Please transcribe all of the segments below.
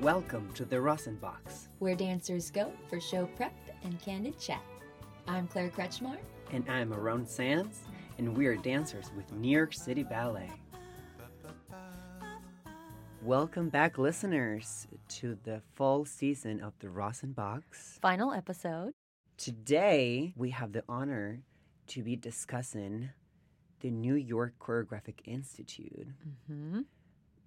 Welcome to the Rosin Box. where dancers go for show prep and candid chat. I'm Claire Kretzschmar. And I'm Aarón Sanz, and we are dancers with New York City Ballet. Welcome back, listeners, to the fall season of the Rosin Box. Final episode. Today, we have the honor to be discussing the New York Choreographic Institute, hmm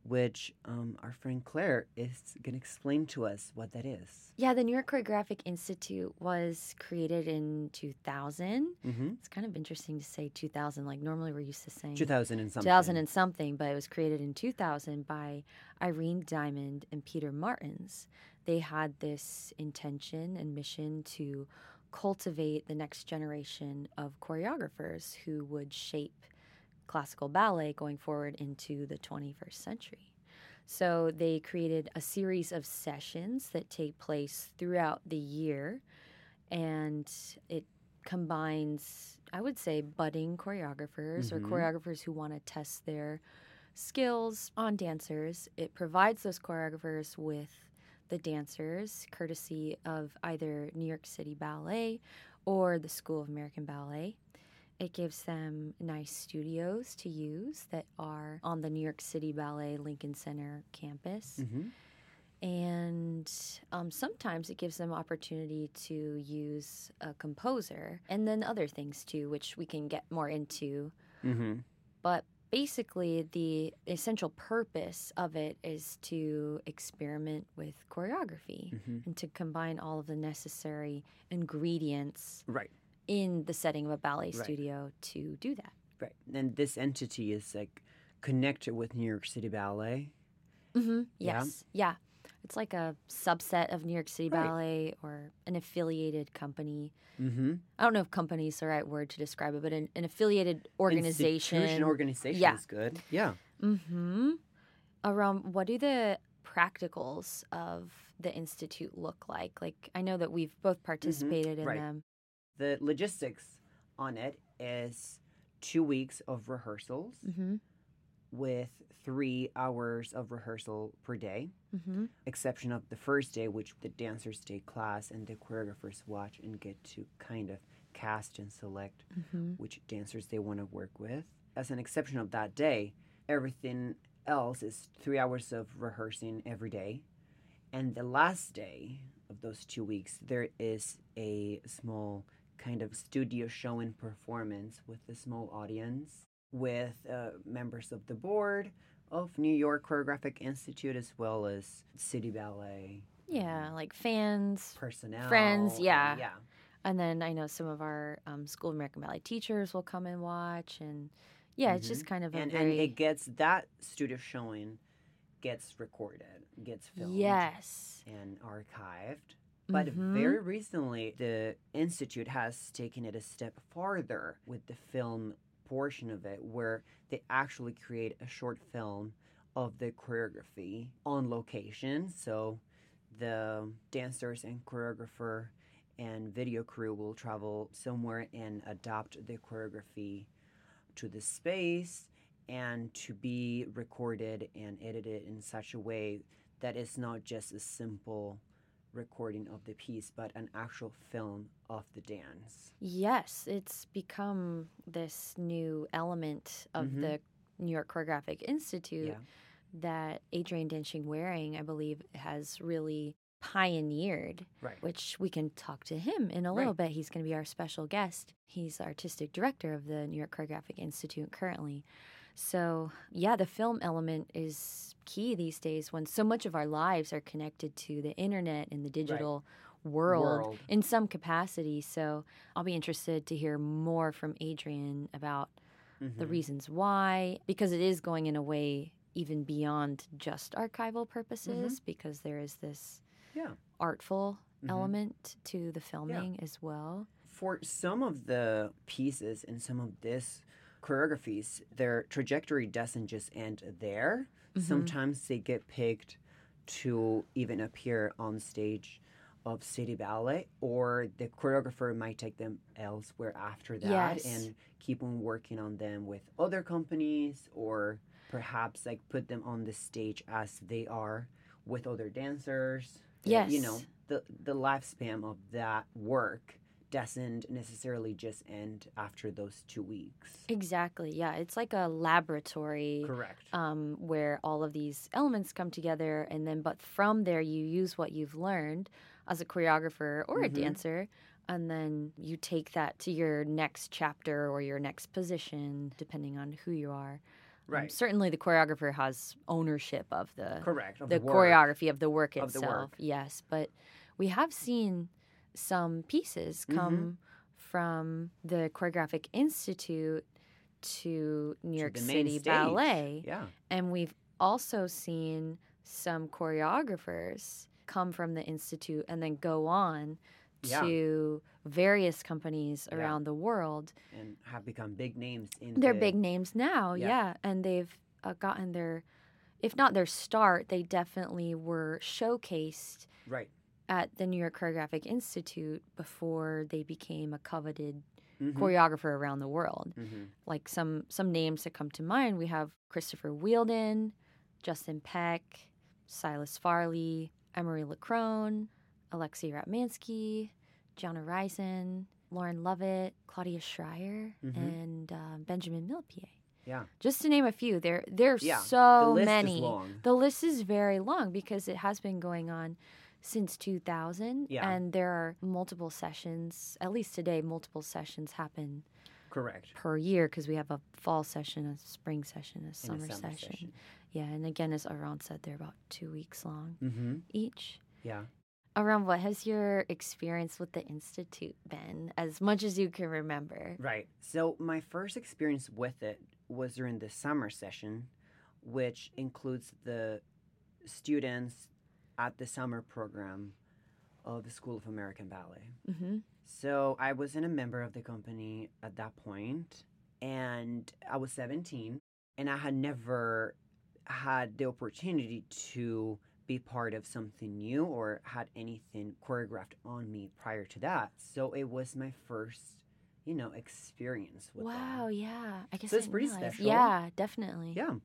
which um, our friend Claire is going to explain to us what that is. Yeah, the New York Choreographic Institute was created in 2000. Mm-hmm. It's kind of interesting to say 2000. Like normally we're used to saying 2000 and something. 2000 and something, but it was created in 2000 by Irene Diamond and Peter Martins. They had this intention and mission to cultivate the next generation of choreographers who would shape classical ballet going forward into the 21st century. So they created a series of sessions that take place throughout the year, and it combines, I would say, budding choreographers or Mhm. choreographers who want to test their skills on dancers. It provides those choreographers with the dancers, courtesy of either New York City Ballet or the School of American Ballet. It gives them nice studios to use that are on the New York City Ballet Lincoln Center campus. Mm-hmm. And um, sometimes it gives them opportunity to use a composer and then other things too, which we can get more into. Mm-hmm. But basically, the essential purpose of it is to experiment with choreography Mm-hmm. and to combine all of the necessary ingredients Right. In the setting of a ballet Right. studio to do that. Right. And this entity is like connected with New York City Ballet. Mm-hmm. Yes. Yeah. It's like a subset of New York City Right. Ballet or an affiliated company. Mm-hmm. I don't know if company is the right word to describe it, but an, an affiliated organization. Institution organization Yeah. is good. Yeah. mm-hmm. Around what do the practicals of the institute look like? Like I know that we've both participated in Mm-hmm. right. them. The logistics on it is two weeks of rehearsals Mm-hmm. with three hours of rehearsal per day, Mm-hmm. exception of the first day, which the dancers take class and the choreographers watch and get to kind of cast and select Mm-hmm. which dancers they want to work with. As an exception of that day, everything else is three hours of rehearsing every day. And the last day of those two weeks, there is a small kind of studio showing performance with a small audience with uh, members of the board of New York Choreographic Institute as well as City Ballet Yeah, like fans, personnel. Friends, yeah. Yeah. And then I know some of our um, School of American Ballet teachers will come and watch, and yeah, it's just kind of a and, very and it gets that studio showing gets recorded gets filmed yes. and archived but Mhm. very recently the institute has taken it a step farther with the film portion of it where they actually create a short film of the choreography on location so the dancers and choreographer and video crew will travel somewhere and adopt the choreography to the space and to be recorded and edited in such a way that it's not just a simple recording of the piece but an actual film of the dance. Yes, it's become this new element of Mhm. the New York Choreographic Institute Yeah. that Adrian Danchig-Waring, I believe, has really pioneered, Right. which we can talk to him in a little Right. bit. He's going to be our special guest. He's artistic director of the New York Choreographic Institute currently. So, yeah, the film element is key these days when so much of our lives are connected to the internet and the digital world, World. in some capacity. So, I'll be interested to hear more from Adrian about the Mhm. reasons why, because it is going in a way even beyond just archival purposes, because there is this Yeah. artful Mhm. element to the filming as well. For some of the pieces and some of this choreographies, their trajectory doesn't just end there. Mhm. Sometimes they get picked to even appear on stage of City Ballet, or the choreographer might take them elsewhere after that Yes. and keep on working on them with other companies, or perhaps like put them on the stage as they are with other dancers. Uh, You know, the the lifespan of that work doesn't necessarily just end after those two weeks. Exactly. Yeah. It's like a laboratory Correct. um, where all of these elements come together. And then, but from there, you use what you've learned as a choreographer or a Mhm. dancer. And then you take that to your next chapter or your next position, depending on who you are. Um, right. certainly, the choreographer has ownership of the Correct. Of the work. choreography of the work Of the itself. work. Yes, but we have seen some pieces Mhm. come from the Choreographic Institute to New To York City stage. Ballet, Yeah. and we've also seen some choreographers come from the institute and then go on Yeah. to various companies Yeah. around the world And have become big names in they're the, big names now, Yeah. yeah, and they've uh, gotten their, if not their start, they definitely were showcased Right. At the New York Choreographic Institute before they became a coveted Mhm. choreographer around the world. Mhm. Like some some names that come to mind, we have Christopher Wheeldon, Justin Peck, Silas Farley, Emery LeCrone, Alexei Ratmansky, Gianna Reisen, Lauren Lovett, Claudia Schreier, Mhm. and um, Benjamin Millepied. Yeah. Just to name a few, there there's Yeah, so the many. The list is very long because it has been going on since 2000 Yeah. and there are multiple sessions at least today multiple sessions happen Correct. per year because we have a fall session a spring session a summer, a summer session. session. yeah and again as Aarón said they're about two weeks long Mm-hmm. each Yeah. Aarón, what has your experience with the institute been as much as you can remember Right. So my first experience with it was during the summer session, which includes the students at the summer program of the School of American Ballet. mm-hmm. So I wasn't a member of the company at that point, and I was 17, and I had never had the opportunity to be part of something new or had anything choreographed on me prior to that. So it was my first, you know, experience with wow that. yeah i guess So it's pretty realize. special. yeah definitely Yeah.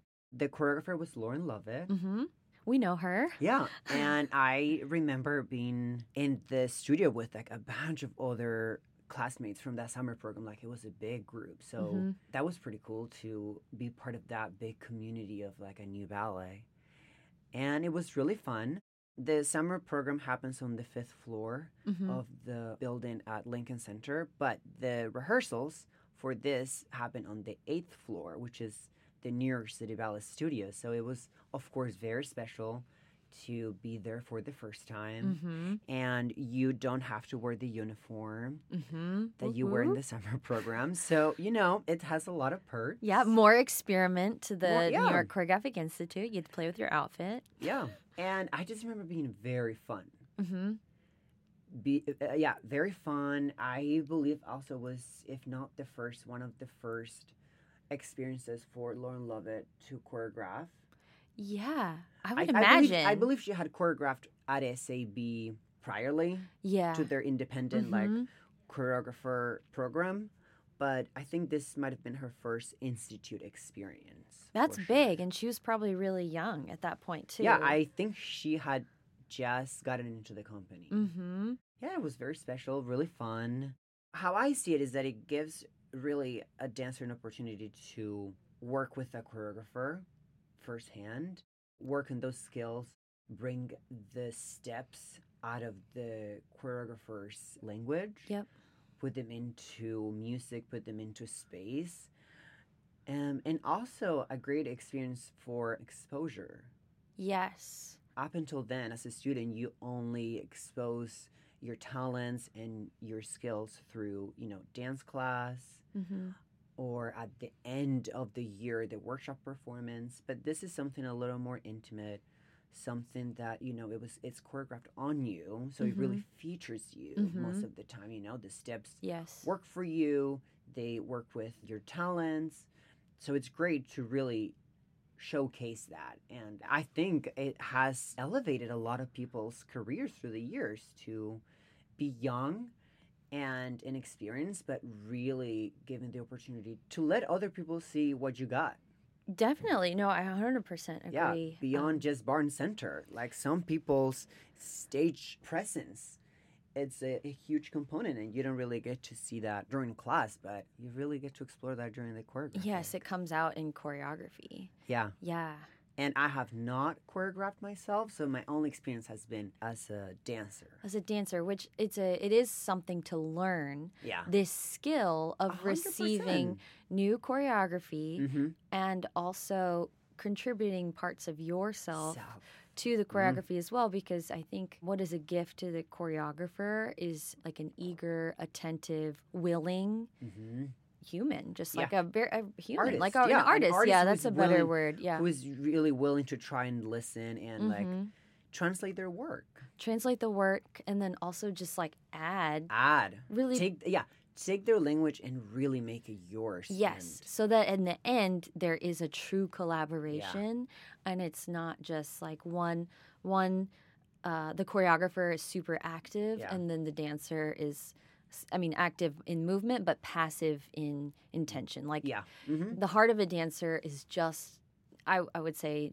The choreographer was Lauren Lovett. mm-hmm. We know her Yeah, and I remember being in the studio with like a bunch of other classmates from that summer program. Like it was a big group, so Mhm. that was pretty cool to be part of that big community of like a new ballet, and it was really fun. The summer program happens on the fifth floor Mhm. of the building at Lincoln Center, but the rehearsals for this happen on the eighth floor, which is the New York City Ballet Studio. So it was, of course, very special to be there for the first time. Mm-hmm. And you don't have to wear the uniform Mm-hmm. that you wear in the summer program. So, you know, it has a lot of perks. Yeah, more experiment to the More- New. York Choreographic Institute. You get to play with your outfit. Yeah. And I just remember being very fun. Mm-hmm. be uh, yeah very fun i believe also was if not the first one of the first experiences for lauren lovett to choreograph Yeah, I I, would I imagine. believe, I believe she had choreographed at sab priorly Yeah. to their independent like Mhm. choreographer program but i think this might have been her first institute experience That's sure. big, and she was probably really young at that point too. yeah i think she had just gotten into the company Mm-hmm. Yeah, it was very special, really fun. How I see it is that it gives really a dancer an opportunity to work with a choreographer firsthand, work on those skills, bring the steps out of the choreographer's language. Yep. Put them into music, put them into space. Um, and also a great experience for exposure Yes. up until then as a student you only expose your talents and your skills through you know dance class Mm-hmm. or at the end of the year the workshop performance but this is something a little more intimate something that you know it was it's choreographed on you so it really features you most Mhm. of the time you know the steps Yes. work for you they work with your talents so it's great to really showcase that and i think it has elevated a lot of people's careers through the years to be young and inexperienced but really given the opportunity to let other people see what you got Definitely. No, I 100% agree. Yeah, Um, beyond just Barn center. Like some people's stage presence, it's a, a huge component, and you don't really get to see that during class, but you really get to explore that during the choreography. yes, it comes out in choreography. Yeah, Yeah. and I have not choreographed myself, so my only experience has been as a dancer. As a dancer, which it's a it is something to learn Yeah. this skill of receiving new choreography Mm-hmm. and also contributing parts of yourself So, to the Mm-hmm. choreography as well because I think what is a gift to the choreographer is like an eager, attentive, willing hmm human, just Yeah. like a very a human, like a, yeah, an an artist. artist yeah, that's a better willing- word. Yeah. who is really willing to try and listen and like Mhm. translate their work. Translate the work and then also just like add Add. really Take yeah, take their language and really make it yours. Yes, so that in the end there is a true collaboration, and it's not just like one one. Uh, the choreographer is super active, Yeah. and then the dancer is, I mean, active in movement but passive in intention. Like yeah. hmm the heart of a dancer is just, I I would say,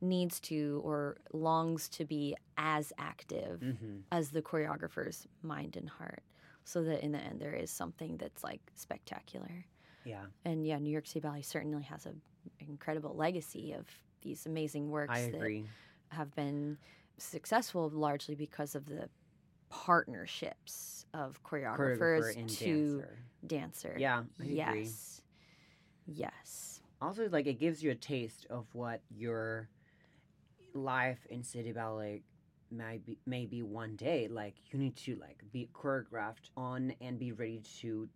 needs to or longs to be as active hmm as the choreographer's mind and heart, so that in the end there is something that's like spectacular Yeah. and yeah, New York City Ballet certainly has an incredible legacy of these amazing works I that agree. have been successful largely because of the partnerships of choreographers Choreographer to dancer. dancer. Yeah, I agree. yes. Yes. Also, like it gives you a taste of what your life in city ballet might be, maybe one day. Like you need to like be choreographed on and be ready to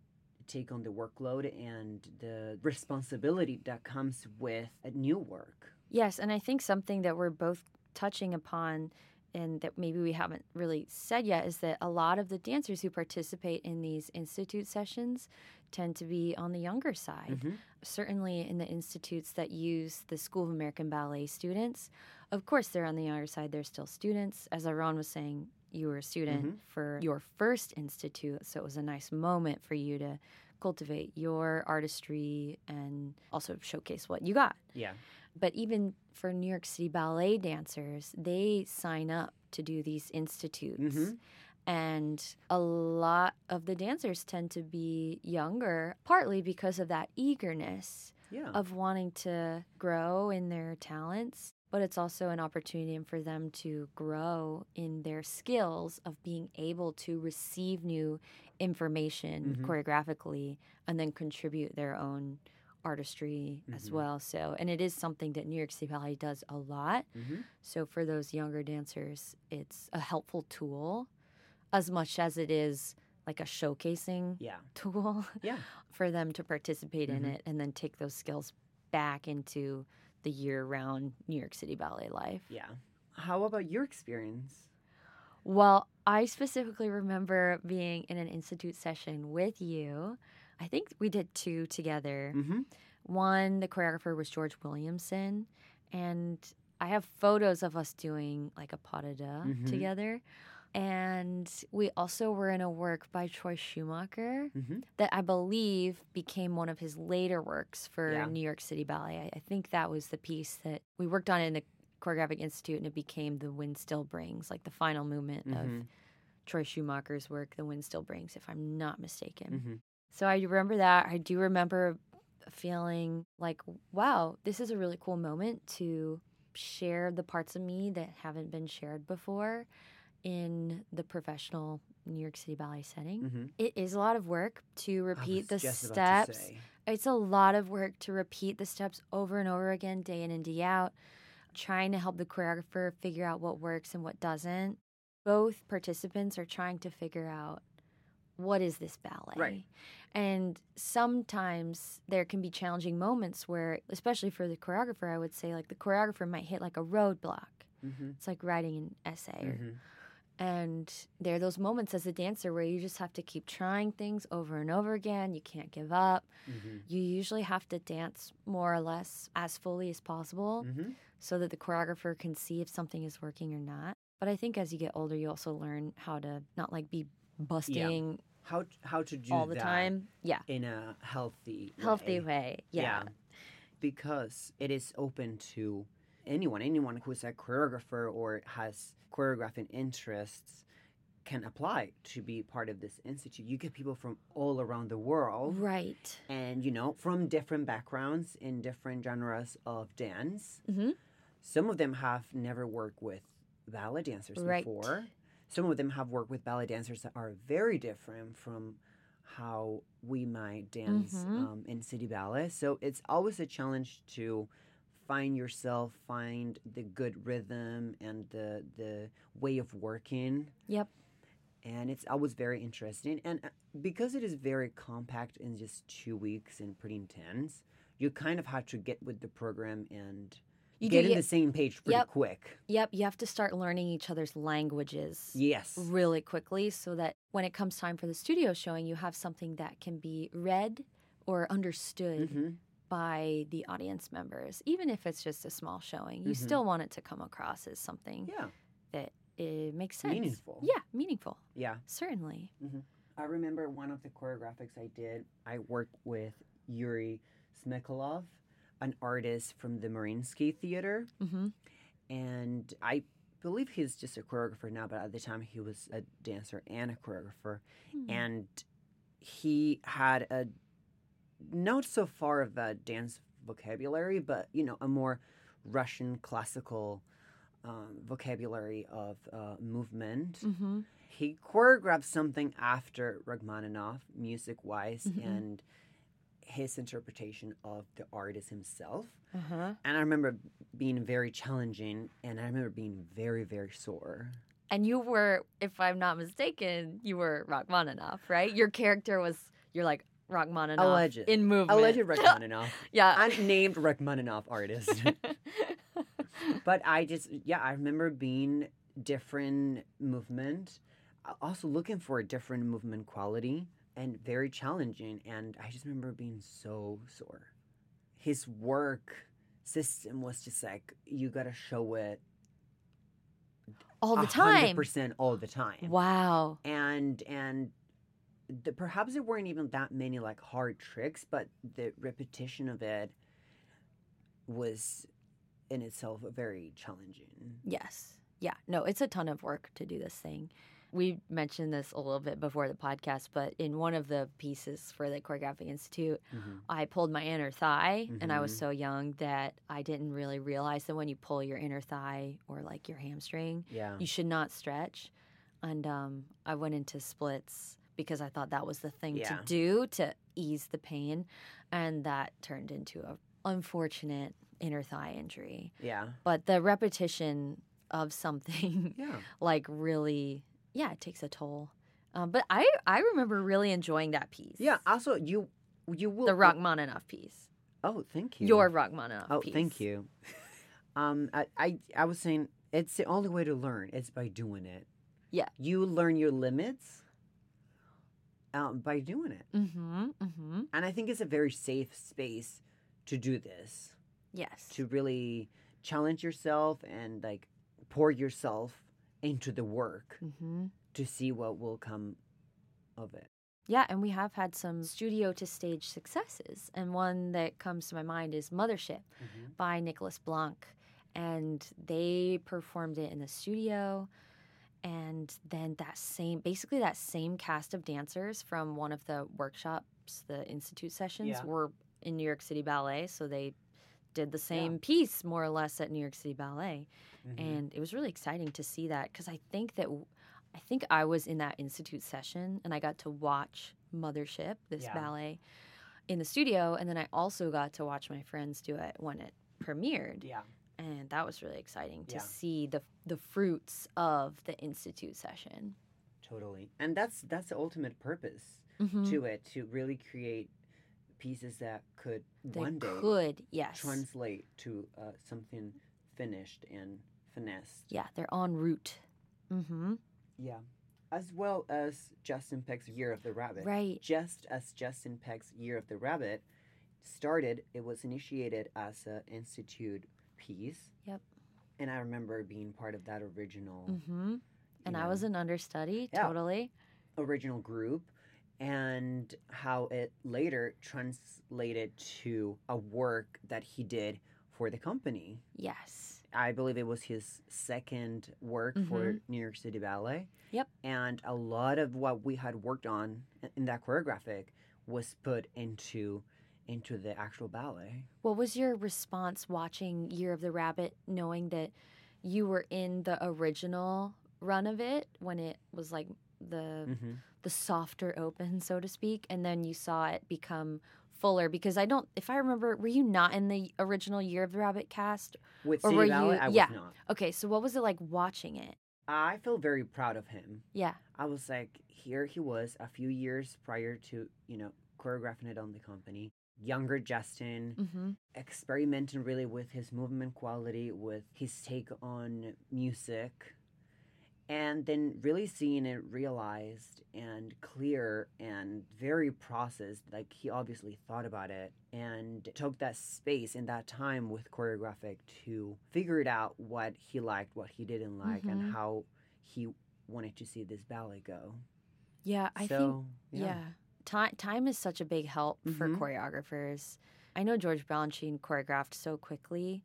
take on the workload and the responsibility that comes with a new work. Yes, and I think something that we're both touching upon and that maybe we haven't really said yet is that a lot of the dancers who participate in these institute sessions tend to be on the younger side. Mhm. certainly in the institutes that use the School of American Ballet students. Of course, they're on the younger side, they're still students. As Aarón was saying, you were a student Mhm. for your first institute, so it was a nice moment for you to cultivate your artistry and also showcase what you got. Yeah. But even for New York City ballet dancers, they sign up to do these institutes. Mhm. And a lot of the dancers tend to be younger, partly because of that eagerness Yeah. of wanting to grow in their talents. But it's also an opportunity for them to grow in their skills of being able to receive new information Mhm. choreographically and then contribute their own artistry as Mhm. well. So, and it is something that New York City Ballet does a lot. Mhm. So for those younger dancers, it's a helpful tool as much as it is like a showcasing Yeah. tool Yeah. for them to participate in Mhm. it and then take those skills back into the year-round New York City ballet life. Yeah. How about your experience? Well, I specifically remember being in an institute session with you. I think we did two together. Mm-hmm. One, the choreographer was George Williamson, and I have photos of us doing like a pas de deux Mhm. together. And we also were in a work by Troy Schumacher Mm-hmm. that I believe became one of his later works for Yeah. New York City Ballet. I, I think that was the piece that we worked on in the Choreographic Institute, and it became The Wind Still Brings, like the final movement Mhm. of Troy Schumacher's work, The Wind Still Brings, if I'm not mistaken. Mm-hmm. So I remember that. I do remember feeling like, wow, this is a really cool moment to share the parts of me that haven't been shared before in the professional New York City ballet setting. Mm-hmm. It is a lot of work to repeat the just about to steps. It's a lot of work to repeat the steps over and over again, day in and day out, trying to help the choreographer figure out what works and what doesn't. Both participants are trying to figure out what is this ballet? Right. And sometimes there can be challenging moments where, especially for the choreographer, I would say like the choreographer might hit like a roadblock. Mm-hmm. It's like writing an essay Mm-hmm. And there are those moments as a dancer where you just have to keep trying things over and over again. You can't give up. Mm-hmm. You usually have to dance more or less as fully as possible Mm-hmm. so that the choreographer can see if something is working or not. But I think as you get older, you also learn how to not like be busting How how to do all the that time. Yeah. in a healthy Healthy way. way. Yeah. because it is open to anyone, anyone who's a choreographer or has choreographing interests can apply to be part of this institute. You get people from all around the world Right. and you know from different backgrounds in different genres of dance. Mhm. Some of them have never worked with ballet dancers Right. before. Some of them have worked with ballet dancers that are very different from how we might dance Mhm. um, in city ballet. So it's always a challenge to find yourself, find the good rhythm and the the way of working Yep. and it's always very interesting. And uh, because it is very compact in just two weeks and pretty intense, you kind of have to get with the program and You get do, in the same page pretty Yep. quick. Yep. You have to start learning each other's languages Yes. really quickly so that when it comes time for the studio showing, you have something that can be read or understood hmm by the audience members. Even if it's just a small showing, you Mhm. still want it to come across as something Yeah. that it makes sense. Meaningful. Yeah, meaningful. Yeah. Certainly. I remember one of the choreographics I did, I worked with Yuri Smekalov, an artist from the Mariinsky Theater. hmm and I believe he's just a choreographer now, but at the time he was a dancer and a choreographer, Hmm. and he had a not so far of a dance vocabulary, but you know a more Russian classical um, vocabulary of uh, movement. hmm He choreographed something after Rachmaninoff, music wise, Mhm. and his interpretation of the artist himself. Uh-huh. And I remember being very challenging, and I remember being very, very sore. And you were, if I'm not mistaken, you were Rachmaninoff, right? Your character was, you're like Rachmaninoff Alleged. in movement. Alleged Rachmaninoff, yeah. unnamed Rachmaninoff artist. but I just, yeah, I remember being different movement, uh, also looking for a different movement quality, and very challenging. And I just remember being so sore. His work system was just like, you got to show it All the time. 100% all the time. Wow. and and the, perhaps there weren't even that many like hard tricks but the repetition of it was in itself a very challenging Yes. Yeah. No, it's a ton of work to do this thing. We mentioned this a little bit before the podcast, but in one of the pieces for the Choreographic Institute, Mhm. I pulled my inner thigh, and I was Mhm. so young that I didn't really realize that when you pull your inner thigh or like your hamstring, yeah you should not stretch. And um, I went into splits because I thought that was the thing Yeah. to do to ease the pain, and that turned into a unfortunate inner thigh injury. yeah But the repetition of something yeah like really, yeah, it takes a toll. Um, but I I remember really enjoying that piece. yeah also you you will the Rachmaninoff piece. oh thank you Your Rachmaninoff piece. oh piece. thank you um I, I i was saying it's the only way to learn is by doing it Yeah. you learn your limits um, by doing it Mm-hmm. Mm-hmm. And I think it's a very safe space to do this, Yes. to really challenge yourself and like pour yourself into the work Mm-hmm. to see what will come of it. Yeah, and we have had some studio to stage successes. And one that comes to my mind is Mothership by Nicholas Blanc. And they performed it in the studio. And then that same, basically, that same cast of dancers from one of the workshops, the Institute sessions, Yeah. were in New York City Ballet. So they did the same piece more or less at New York City Ballet. Mhm. and it was really exciting to see that because I think that i think I was in that institute session and I got to watch Mothership, this Yeah. ballet, in the studio, and then I also got to watch my friends do it when it premiered, yeah, and that was really exciting to Yeah. see the the fruits of the institute session. totally. And that's that's the ultimate purpose Mhm. to it to really create pieces that could They one day could, yes, translate to uh, something finished and finessed. yeah, they're en route. Mm-hmm. Yeah. As well as Justin Peck's Year of the Rabbit. Right. Just as Justin Peck's Year of the Rabbit started, it was initiated as an institute piece. Yep. And I remember being part of that original Mm-hmm. And I was an understudy, Yeah. totally. original group. and how it later translated to a work that he did for the company. Yes. I believe it was his second work for New York City Ballet. Yep. And a lot of what we had worked on in that choreographic was put into into the actual ballet. What was your response watching Year of the Rabbit, knowing that you were in the original run of it when it was like the Mm-hmm. the softer open, so to speak, and then you saw it become fuller? Because I don't, if I remember, were you not in the original Year of the Rabbit cast? With Or City were Ballet, you- I yeah. was not. Okay, so what was it like watching it? I feel very proud of him. Yeah. I was like, here he was a few years prior to, you know, choreographing it on the company. Younger Justin, Mm-hmm. experimenting really with his movement quality, with his take on music, and then really seeing it realized and clear and very processed. Like he obviously thought about it and took that space in that time with choreographic to figure it out what he liked, what he didn't like, Mhm. and how he wanted to see this ballet go. Yeah, I think so, Yeah. Time time is such a big help for Mhm. choreographers. I know George Balanchine choreographed so quickly,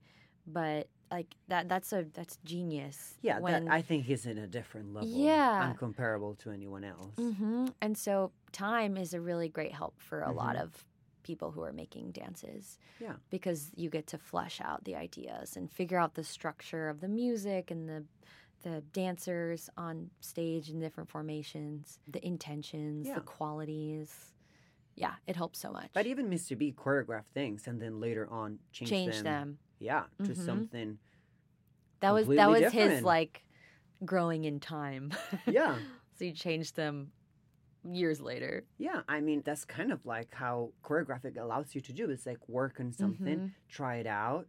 but like that that's a that's genius. Yeah, when, that, I think he's in a different level. Yeah. Uncomparable to anyone else. hmm And so time is a really great help for a lot Mhm. of people who are making dances. Yeah. Because you get to flesh out the ideas and figure out the structure of the music and the the dancers on stage in different formations, the intentions, Yeah. the qualities. Yeah, it helps so much. But even Mr. B choreographed things and then later on changed change them. them. Yeah, to Mhm. something. That was that was his like growing in time. Yeah. so you changed them years later. Yeah, I mean that's kind of like how choreographic allows you to do. is like work on something, Mhm. try it out,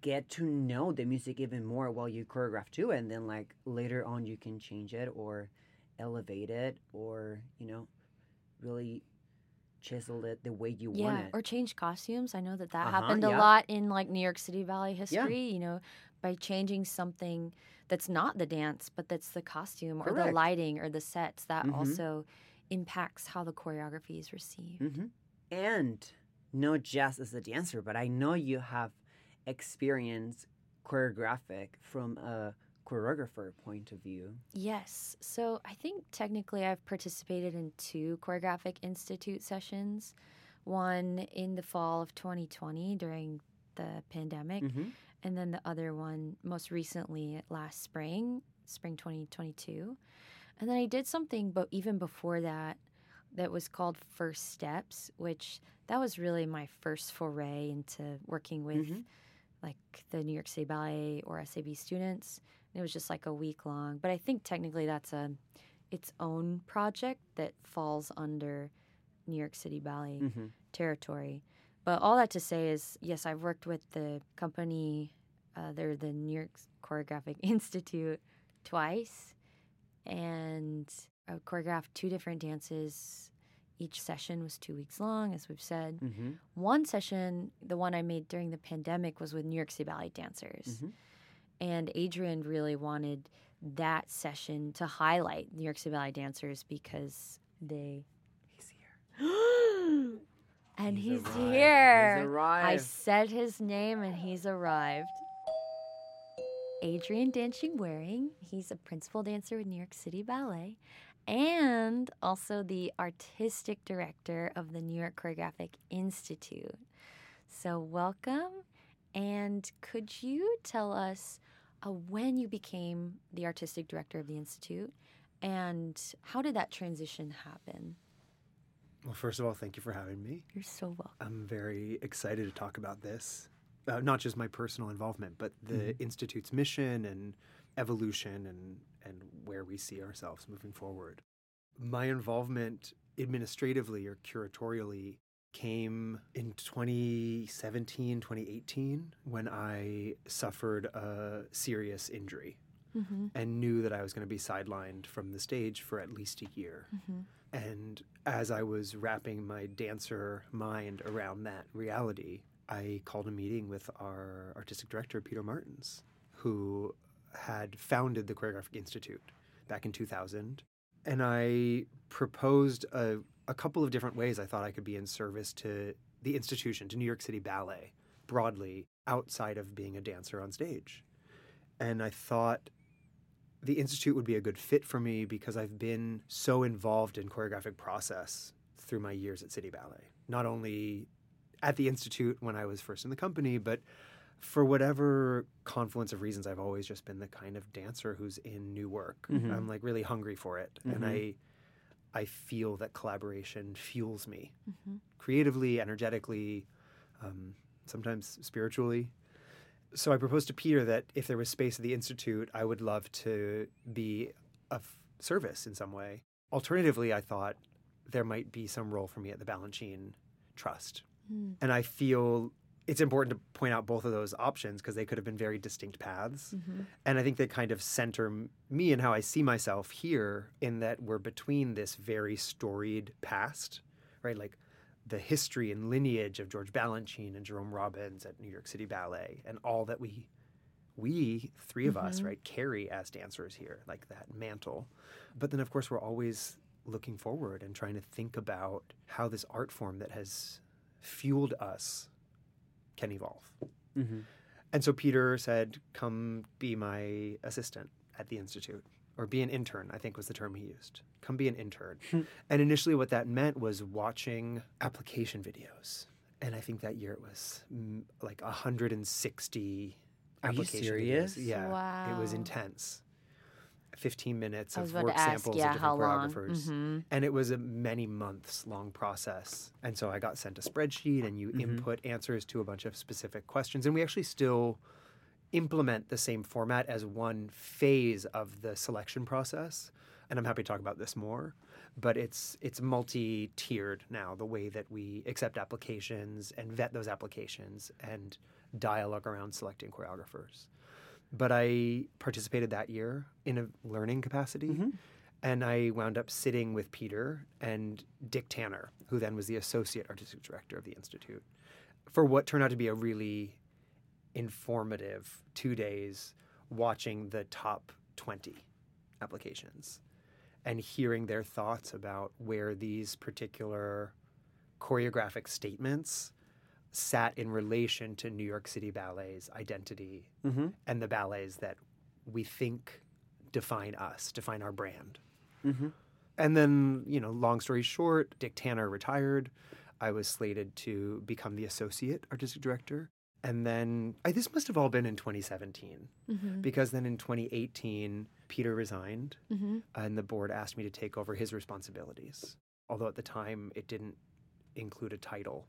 get to know the music even more while you choreograph to it, and then like later on you can change it or elevate it or you know really chisel it the way you want it. or change costumes. I know that that Uh-huh, happened a yeah. lot in like New York City Ballet history. You know, by changing something that's not the dance, but that's the costume or the lighting or the sets. That Mhm. also impacts how the choreography is received. hmm And not just as a dancer, but I know you have experience choreographic from a choreographer point of view. Yes. So I think technically I've participated in two choreographic institute sessions. One in the fall of 2020 during the pandemic, Mhm. and then the other one most recently last spring, spring 2022. And then I did something, but even before that, that was called First Steps, which that was really my first foray into working with Mhm. Like the New York City Ballet or SAB students. And it was just like a week long. But I think technically that's a its own project that falls under New York City Ballet Mhm. territory. But all that to say is, yes, I've worked with the company. Uh, they're the New York Choreographic Institute twice, and I choreographed two different dances. Each session was two weeks long, as we've said. Mhm. One session, the one I made during the pandemic, was with New York City Ballet dancers. Mhm. And Adrian really wanted that session to highlight New York City Ballet dancers because they. He's here. and he's, arrived. here. He's arrived. I said his name and he's arrived. Adrian Danchig-Waring. He's a principal dancer with New York City Ballet and also the artistic director of the New York Choreographic Institute. So, welcome. And could you tell us uh, when you became the artistic director of the Institute and how did that transition happen? Well, first of all, thank you for having me. You're so welcome. I'm very excited to talk about this. Uh, not just my personal involvement, but the Mhm. Institute's mission and evolution and, and where we see ourselves moving forward. My involvement administratively or curatorially came in 2017, 2018, when I suffered a serious injury Mm-hmm. and knew that I was going to be sidelined from the stage for at least a year. Mm-hmm. And as I was wrapping my dancer mind around that reality, I called a meeting with our artistic director, Peter Martins, who had founded the Choreographic Institute back in 2000. and I proposed a, a couple of different ways I thought I could be in service to the institution, to New York City Ballet broadly, outside of being a dancer on stage. And I thought the Institute would be a good fit for me because I've been so involved in choreographic process through my years at City Ballet. Not only at the Institute when I was first in the company, but for whatever confluence of reasons, I've always just been the kind of dancer who's in new work. Mhm. I'm like really hungry for it, and Mhm. I I feel that collaboration fuels me Mhm. creatively, energetically, um, sometimes spiritually. So I proposed to Peter that if there was space at the institute, I would love to be of service in some way. Alternatively, I thought there might be some role for me at the Balanchine Trust. Mm. And I feel it's important to point out both of those options because they could have been very distinct paths. Mhm. And I think they kind of center me and how I see myself here in that we're between this very storied past, right? Like the history and lineage of George Balanchine and Jerome Robbins at New York City Ballet and all that we we three of us, Mhm. right, carry as dancers here, like that mantle. But then of course we're always looking forward and trying to think about how this art form that has fueled us can evolve. Mm-hmm. And so Peter said, Come be my assistant at the Institute, or be an intern, I think was the term he used. Come be an intern. and initially, what that meant was watching application videos. And I think that year it was mm, like 160 Are you application serious? videos. Yeah. It was intense. 15 minutes of work ask, samples yeah, of different choreographers. Mhm. And it was a many months long process. And so I got sent a spreadsheet and you Mhm. input answers to a bunch of specific questions. And we actually still implement the same format as one phase of the selection process. And I'm happy to talk about this more. But it's it's multi-tiered now, the way that we accept applications and vet those applications and dialogue around selecting choreographers. But I participated that year in a learning capacity. Mhm. And I wound up sitting with Peter and Dick Tanner, who then was the associate artistic director of the Institute, for what turned out to be a really informative two days watching the top 20 applications and hearing their thoughts about where these particular choreographic statements sat in relation to New York City Ballet's identity Mm-hmm. and the ballets that we think define us, define our brand. Mm-hmm. And then, you know, long story short, Dick Tanner retired. I was slated to become the associate artistic director. And then I, this must have all been in 2017 Mhm. because then in 2018, Peter resigned Mhm. and the board asked me to take over his responsibilities. Although at the time it didn't include a title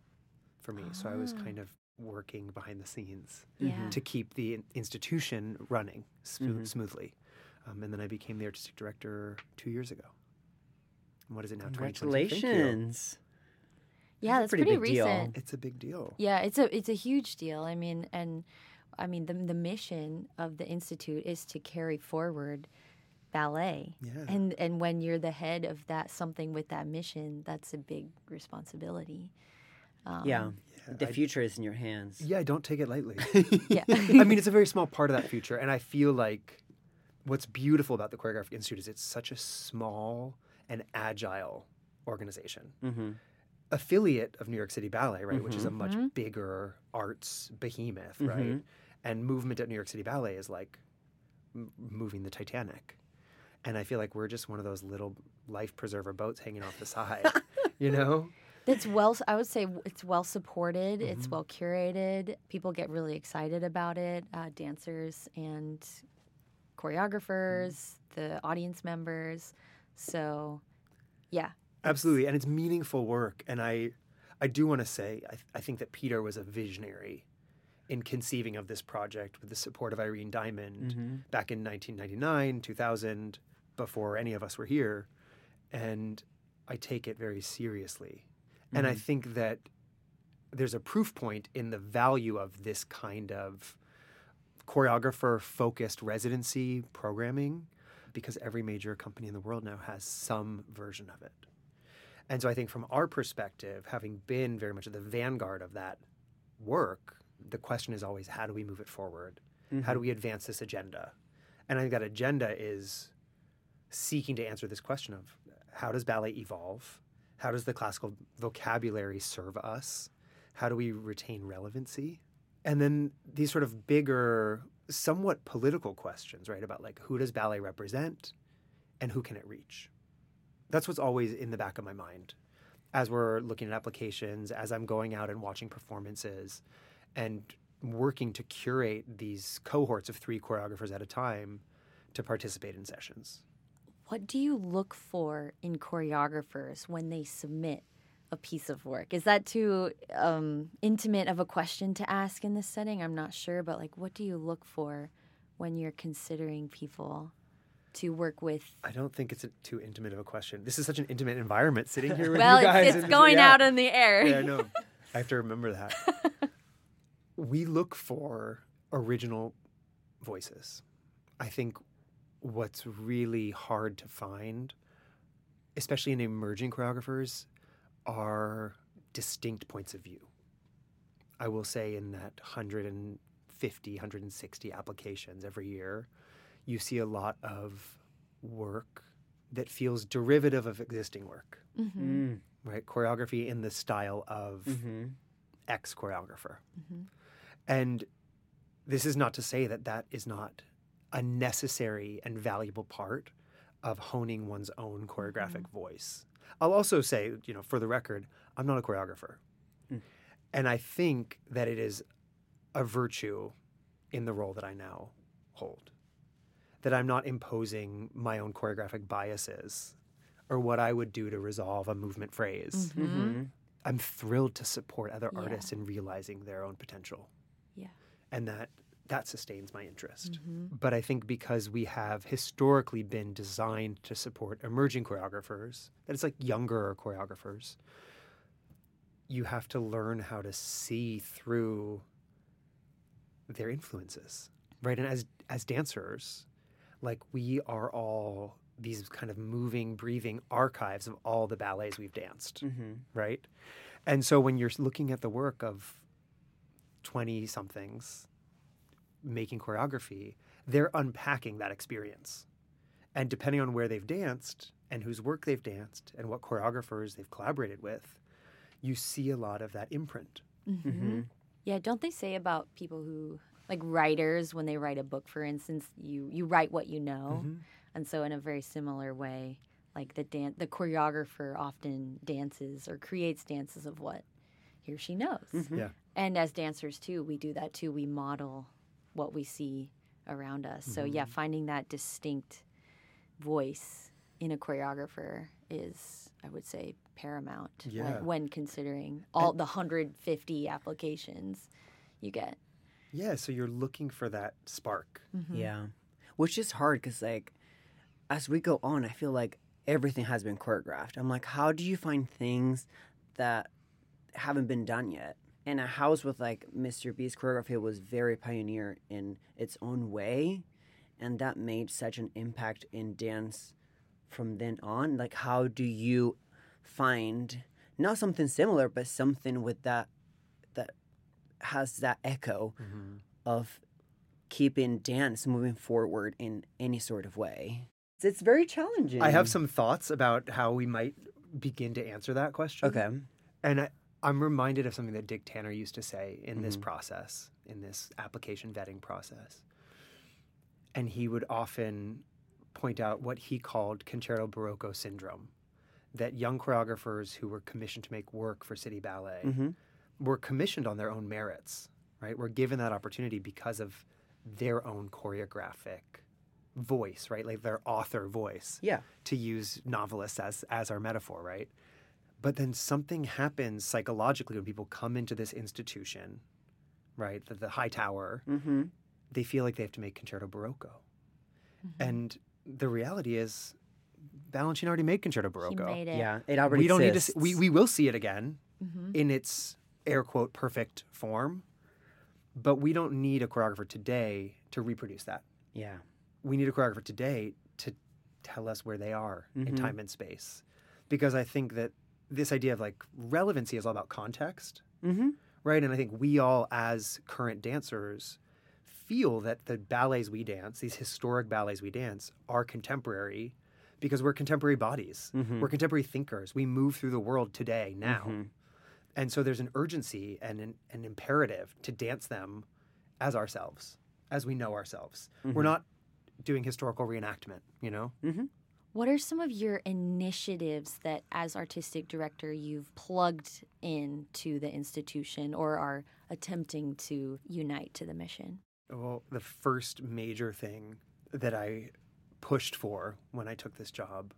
for me. So I was Ah. kind of working behind the scenes Yeah. to keep the institution running smo- Mhm. smoothly. Um, and then I became the artistic director two years ago. And what is it now? 2020? Thank. Congratulations. Yeah, That's that's pretty pretty, big deal. recent. It's a big deal. Yeah, it's a it's a huge deal. I mean, and I mean the the mission of the institute is to carry forward ballet. Yeah. And and when you're the head of that something with that mission, that's a big responsibility. Um, Yeah. Yeah, The I- future is in your hands. yeah, I don't take it lightly. Yeah. I mean, it's a very small part of that future. And I feel like what's beautiful about the Choreographic Institute is it's such a small and agile organization. Mm-hmm. affiliate of New York City Ballet, right, which is a much Mhm. bigger arts behemoth, Mhm. right? And movement at New York City Ballet is like m- moving the Titanic. And I feel like we're just one of those little life preserver boats hanging off the side, you know? It's well I would say it's well supported, it's Mhm. well curated. People get really excited about it, uh, dancers and choreographers, the audience members. So, yeah. Absolutely, and it's meaningful work. And I, I do want to say, I, I think that Peter was a visionary in conceiving of this project with the support of Irene Diamond Mm-hmm. back in 1999, 2000, before any of us were here. And I take it very seriously. And I Mhm. think that there's a proof point in the value of this kind of choreographer focused residency programming because every major company in the world now has some version of it. And so I think from our perspective, having been very much at the vanguard of that work, the question is always how do we move it forward? How do we advance this agenda? And I think that agenda is seeking to answer this question of how does ballet evolve? How does the classical vocabulary serve us? How do we retain relevancy? And then these sort of bigger, somewhat political questions, right? About like who does ballet represent and who can it reach? That's what's always in the back of my mind as we're looking at applications, as I'm going out and watching performances and working to curate these cohorts of three choreographers at a time to participate in sessions. What do you look for in choreographers when they submit a piece of work? Is that too um, intimate of a question to ask in this setting? I'm not sure, but like, what do you look for when you're considering people to work with? I don't think it's a, too intimate of a question. This is such an intimate environment sitting here with well, you guys. it's, it's going yeah. out in the air. Yeah, I know. I have to remember that. we look for original voices. I think what's really hard to find, especially in emerging choreographers, are distinct points of view. I will say in that 150, 160 applications every year, you see a lot of work that feels derivative of existing work, hmm Mm. right? Choreography in the style of Mm-hmm. X choreographer. hmm And this is not to say that that is not a necessary and valuable part of honing one's own choreographic voice. I'll also say, you know, for the record, I'm not a choreographer. Mm. And I think that it is a virtue in the role that I now hold. That I'm not imposing my own choreographic biases or what I would do to resolve a movement phrase. Mhm. Mm-hmm. I'm thrilled to support other Yeah. artists in realizing their own potential. Yeah. And that that sustains my interest. hmm But I think because we have historically been designed to support emerging choreographers, that it's like younger choreographers, you have to learn how to see through their influences. Right? And as as dancers, like we are all these kind of moving, breathing archives of all the ballets we've danced Mm-hmm. right? And so when you're looking at the work of 20 somethings making choreography, they're unpacking that experience. And depending on where they've danced and whose work they've danced and what choreographers they've collaborated with, you see a lot of that imprint. hmm Mm-hmm. Yeah, don't they say about people who like writers when they write a book, for instance, you you write what you know, Mhm. and so in a very similar way, like the dan- the choreographer often dances or creates dances of what he or she knows. Mhm. Yeah. And as dancers too, we do that too. We model what we see around us. So yeah, finding that distinct voice in a choreographer is, I would say, paramount Yeah. when, when considering all the 150 applications you get. Yeah, so you're looking for that spark. Mm-hmm. Yeah. Which is hard because, like, as we go on, I feel like everything has been choreographed. I'm like, how do you find things that haven't been done yet? And a house with like Mr. B's choreography was very pioneer in its own way, and that made such an impact in dance from then on. Like, how do you find not something similar, but something with that that has that echo Mhm. of keeping dance moving forward in any sort of way. It's very challenging. I have some thoughts about how we might begin to answer that question. Okay. And I, I'm reminded of something that Dick Tanner used to say in this Mhm. process, in this application vetting process. And he would often point out what he called concerto barocco syndrome that young choreographers who were commissioned to make work for City Ballet hmm were commissioned on their own merits, right? Were given that opportunity because of their own choreographic voice, right? Like their author voice Yeah. to use novelists as as our metaphor, right? But then something happens psychologically when people come into this institution, right? The, the high tower, hmm they feel like they have to make concerto barocco. Mm-hmm. And the reality is Balanchine already made concerto He barocco. made it. Yeah. It already we don't need to see, we we will see it again hmm in its air quote perfect form, but we don't need a choreographer today to reproduce that. Yeah. we need a choreographer today to tell us where they are in Mhm. time and space. Because I think that this idea of like relevancy is all about context, hmm right? And I think we all, as current dancers, feel that the ballets we dance, these historic ballets we dance, are contemporary because we're contemporary bodies. Mhm. We're contemporary thinkers. We move through the world today, now. Mhm. And so there's an urgency and an, an imperative to dance them as ourselves, as we know ourselves. We're Mhm. not doing historical reenactment, you know? Mhm. What are some of your initiatives that, as artistic director, you've plugged in to the institution or are attempting to unite to the mission? Well, the first major thing that I pushed for when I took this job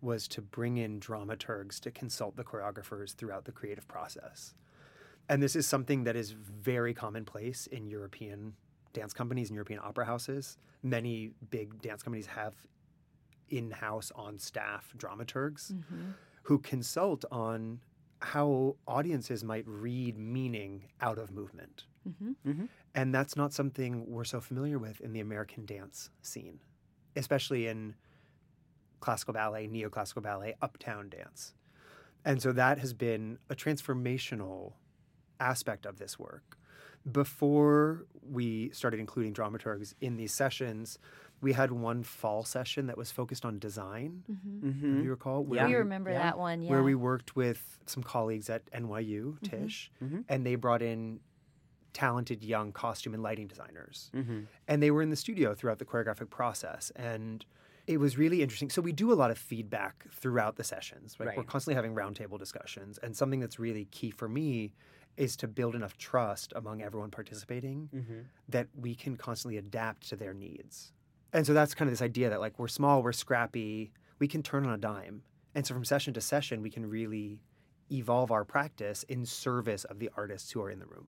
was to bring in dramaturgs to consult the choreographers throughout the creative process. And this is something that is very commonplace in European dance companies and European opera houses. Many big dance companies have in house on staff dramaturgs Mm-hmm. who consult on how audiences might read meaning out of movement. Mm-hmm. And that's not something we're so familiar with in the American dance scene, especially in classical ballet, neoclassical ballet, uptown dance. And so that has been a transformational aspect of this work. Before we started including dramaturgs in these sessions, we had one fall session that was focused on design. Mm-hmm. If Mhm. you recall, Yeah. We remember Yeah. that one, yeah. where we worked with some colleagues at NYU, Mhm. Tisch, Mhm. and they brought in talented young costume and lighting designers. Mhm. And they were in the studio throughout the choreographic process. And it was really interesting. So we do a lot of feedback throughout the sessions. Right? We're constantly having roundtable discussions. And something that's really key for me is to build enough trust among everyone participating Mhm. that we can constantly adapt to their needs. And so that's kind of this idea that like we're small, we're scrappy, we can turn on a dime. And so from session to session, we can really evolve our practice in service of the artists who are in the room.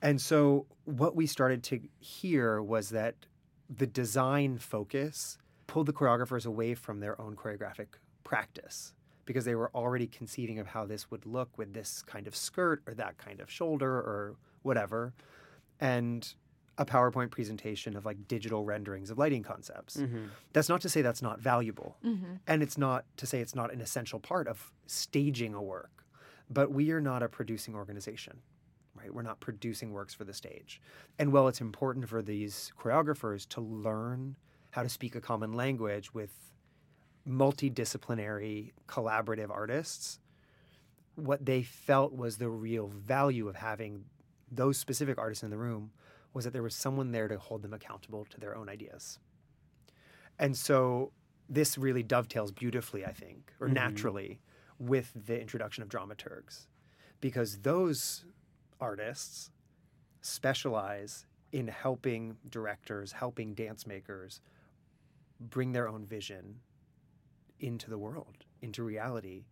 And so what we started to hear was that the design focus pulled the choreographers away from their own choreographic practice because they were already conceiving of how this would look with this kind of skirt or that kind of shoulder or whatever. And a PowerPoint presentation of like digital renderings of lighting concepts. Mhm. That's not to say that's not valuable. Mm-hmm. And it's not to say it's not an essential part of staging a work. But we are not a producing organization, right? We're not producing works for the stage. And while it's important for these choreographers to learn how to speak a common language with multidisciplinary collaborative artists, what they felt was the real value of having those specific artists in the room was that there was someone there to hold them accountable to their own ideas. And so this really dovetails beautifully, I think, or Mhm. naturally with the introduction of dramaturgs, because those artists specialize in helping directors, helping dance makers bring their own vision into the world, into reality,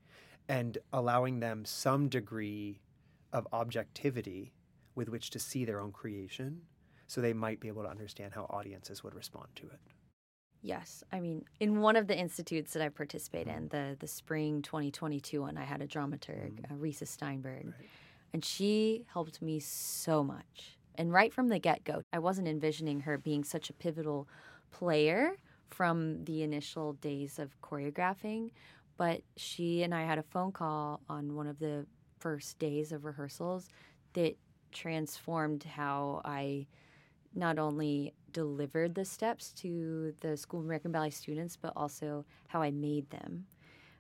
and allowing them some degree of objectivity with which to see their own creation so they might be able to understand how audiences would respond to it. Yes, I mean, in one of the institutes that I participate in, the the spring 2022 one, I had a dramaturg, uh, Risa Steinberg, Right. and she helped me so much. And right from the get go, I wasn't envisioning her being such a pivotal player from the initial days of choreographing, but she and I had a phone call on one of the first days of rehearsals that transformed how I not only delivered the steps to the School of American Ballet students, but also how I made them.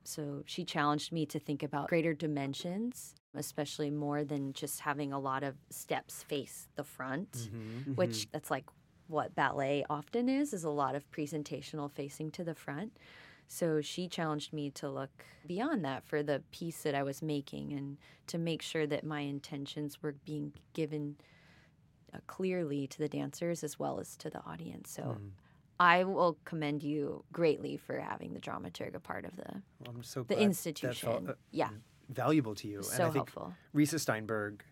So she challenged me to think about greater dimensions, especially more than just having a lot of steps face the front, Mm-hmm. which that's like what ballet often is, is a lot of presentational facing to the front. So she challenged me to look beyond that for the piece that I was making and to make sure that my intentions were being given uh, clearly to the dancers as well as to the audience. So Mm. I will commend you greatly for having the dramaturg a part of the Well, I'm so the institution. felt, uh, yeah, valuable to you. and so I think helpful. Risa Steinberg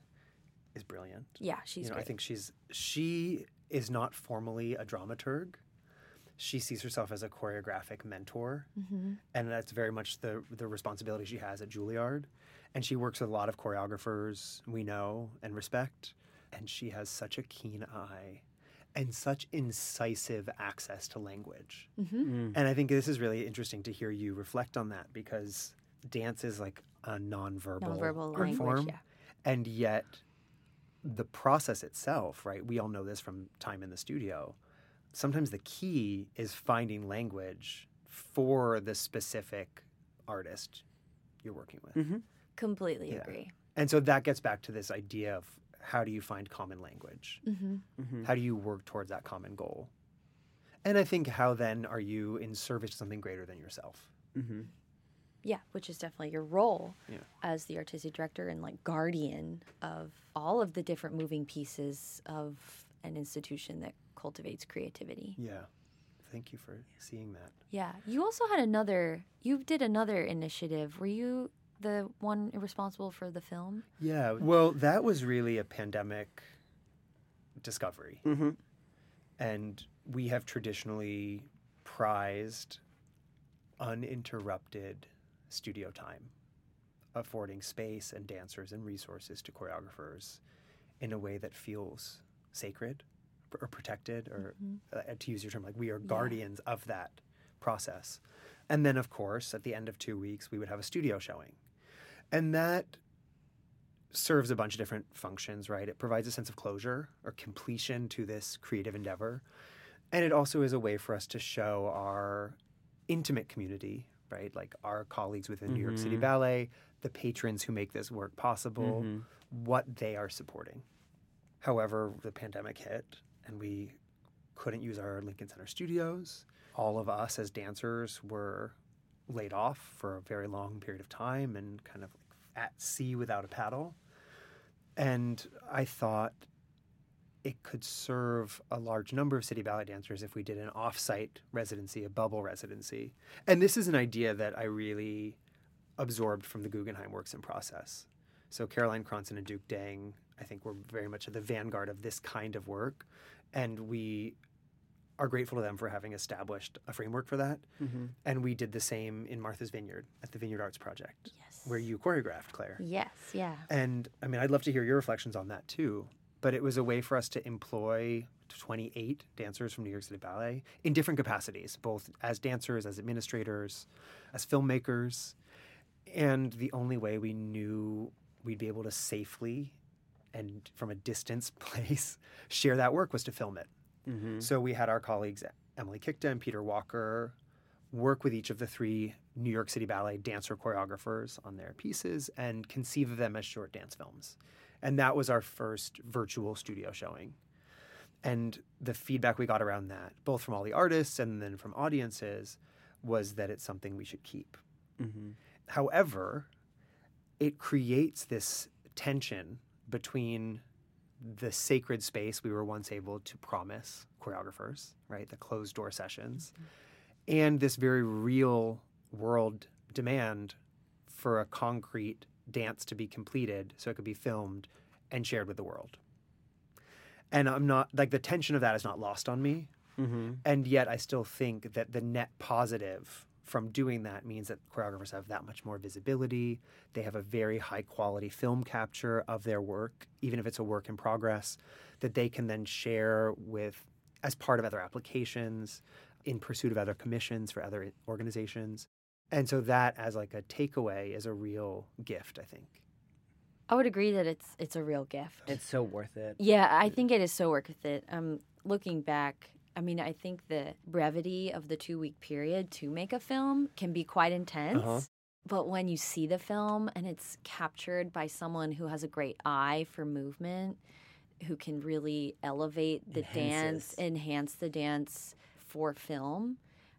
is brilliant. Yeah, she's you know. I think she's she is not formally a dramaturg. She sees herself as a choreographic mentor, hmm and that's very much the the responsibility she has at Juilliard. And she works with a lot of choreographers we know and respect, and she has such a keen eye and such incisive access to language. hmm Mm. And I think this is really interesting to hear you reflect on that because dance is like a nonverbal, Nonverbal art language. form, Yeah. and yet the process itself, right? We all know this from time in the studio. Sometimes the key is finding language for the specific artist you're working with. Mm-hmm. Completely Yeah. agree. And so that gets back to this idea of how do you find common language? Mm-hmm. Mm-hmm. How do you work towards that common goal? And I think how then are you in service to something greater than yourself? Yeah, which is definitely your role Yeah. as the artistic director and like guardian of all of the different moving pieces of an institution that cultivates creativity. Yeah. Thank you for seeing that. Yeah. You also had another, you did another initiative. Were you the one responsible for the film? Yeah. Well, that was really a pandemic discovery. Mm-hmm. And we have traditionally prized uninterrupted studio time, affording space and dancers and resources to choreographers in a way that feels sacred or protected, or uh, to use your term, like we are Yeah. guardians of that process. And then, of course, at the end of two weeks, we would have a studio showing. And that serves a bunch of different functions, right? It provides a sense of closure or completion to this creative endeavor. And it also is a way for us to show our intimate community, right? Like our colleagues within New York City Mhm. Ballet, the patrons who make this work possible, Mhm. what they are supporting. However, the pandemic hit and we couldn't use our Lincoln Center studios. All of us as dancers were laid off for a very long period of time and kind of at sea without a paddle. And I thought it could serve a large number of city ballet dancers if we did an off-site residency, a bubble residency. And this is an idea that I really absorbed from the Guggenheim Works & Process. So Caroline Cronson and Duke Dang, I think, were very much at the vanguard of this kind of work, and we are grateful to them for having established a framework for that. Mm-hmm. And we did the same in Martha's Vineyard at the Vineyard Arts Project, Yes. where you choreographed, Claire. Yes, yeah. And I mean, I'd love to hear your reflections on that too. But it was a way for us to employ 28 dancers from New York City Ballet in different capacities, both as dancers, as administrators, as filmmakers. And the only way we knew we'd be able to safely and from a distance place share that work was to film it. Mm-hmm. So we had our colleagues Emily Kikta and Peter Walker work with each of the three New York City Ballet dancer choreographers on their pieces and conceive of them as short dance films. And that was our first virtual studio showing. And the feedback we got around that, both from all the artists and then from audiences, was that it's something we should keep. Mm-hmm. However, it creates this tension between the sacred space we were once able to promise choreographers, right? The closed door sessions, and this very real world demand for a concrete dance to be completed so it could be filmed and shared with the world. And I'm not like the tension of that is not lost on me. Mm-hmm. And yet, I still think that the net positive from doing that means that choreographers have that much more visibility. They have a very high quality film capture of their work, even if it's a work in progress, that they can then share with as part of other applications, in pursuit of other commissions for other organizations. And so that as like a takeaway is a real gift, I think. I would agree that it's it's a real gift. It's so worth it. Yeah, I think it is so worth it. Um, looking back, I mean, I think the brevity of the two week period to make a film can be quite intense. Uh-huh. But when you see the film and it's captured by someone who has a great eye for movement, who can really elevate the dance, enhance the dance for film,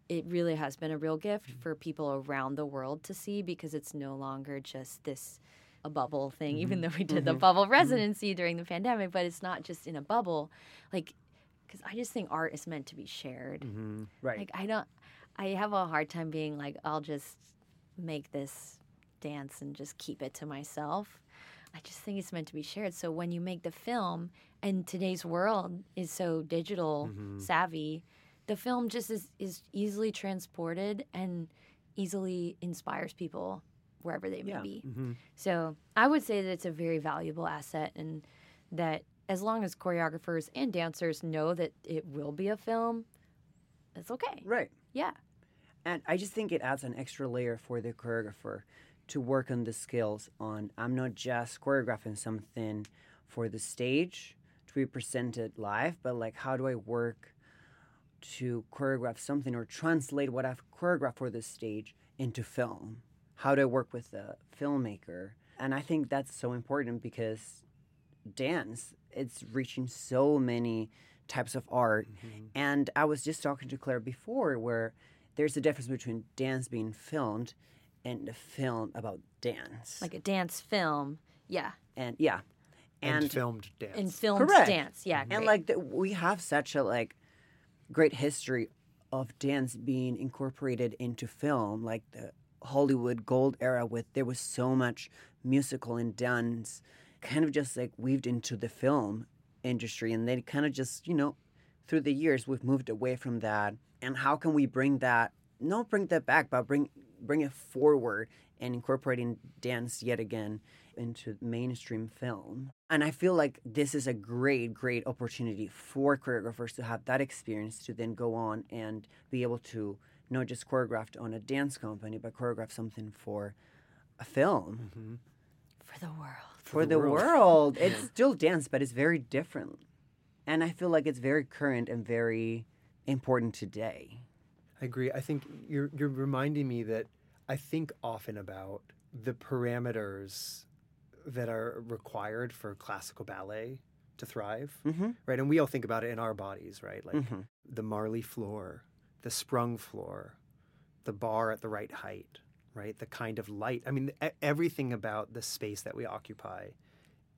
it really has been a real gift for people around the world to see because it's no longer just this a bubble thing even though we did the Mhm. bubble residency during the pandemic but it's not just in a bubble. Like because i just think art is meant to be shared. Mm-hmm. Right. like i don't i have a hard time being like i'll just make this dance and just keep it to myself. I just think it's meant to be shared. So when you make the film and today's world is so digital savvy the film just is, is easily transported and easily inspires people wherever they may Yeah. be Mm-hmm. so I would say that it's a very valuable asset, and that as long as choreographers and dancers know that it will be a film, it's okay. right. Yeah. And I just think it adds an extra layer for the choreographer to work on the skills on I'm not just choreographing something for the stage to be presented live, but like how do I work to choreograph something or translate what I've choreographed for this stage into film. How do I work with the filmmaker? And I think that's so important because dance, it's reaching so many types of art. Mm-hmm. And I was just talking to Claire before where there's a difference between dance being filmed and a film about dance. Like a dance film. Yeah. and yeah. And, And, filmed dance. And filmed Correct. dance. Yeah. and like the, we have such a like great history of dance being incorporated into film like the hollywood gold era with there was so much musical and dance kind of just like weaved into the film industry. And they kind of just you know through the years we've moved away from that. And how can we bring that not bring that back but bring bring it forward and incorporating dance yet again into mainstream film. And I feel like this is a great, great opportunity for choreographers to have that experience to then go on and be able to not just choreograph on a dance company, but choreograph something for a film. Mhm. for the world. For, the, world. It's still dance, but it's very different. And I feel like it's very current and very important today. I agree. I think you're you're reminding me that I think often about the parameters that are required for classical ballet to thrive, Mm-hmm. right? And we all think about it in our bodies, right? Like Mhm. the Marley floor, the sprung floor, the bar at the right height, right? The kind of light. I mean, everything about the space that we occupy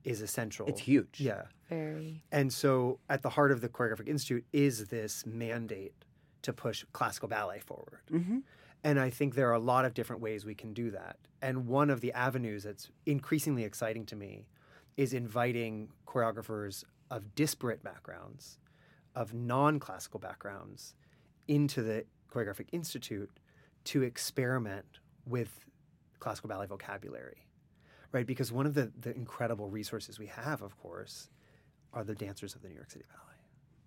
is essential. It's huge. Yeah. Very. And so at the heart of the Choreographic Institute is this mandate to push classical ballet forward. Mm-hmm. And I think there are a lot of different ways we can do that. And one of the avenues that's increasingly exciting to me is inviting choreographers of disparate backgrounds, of non classical backgrounds, into the Choreographic Institute to experiment with classical ballet vocabulary, right? Because one of the, the incredible resources we have, of course, are the dancers of the New York City Ballet.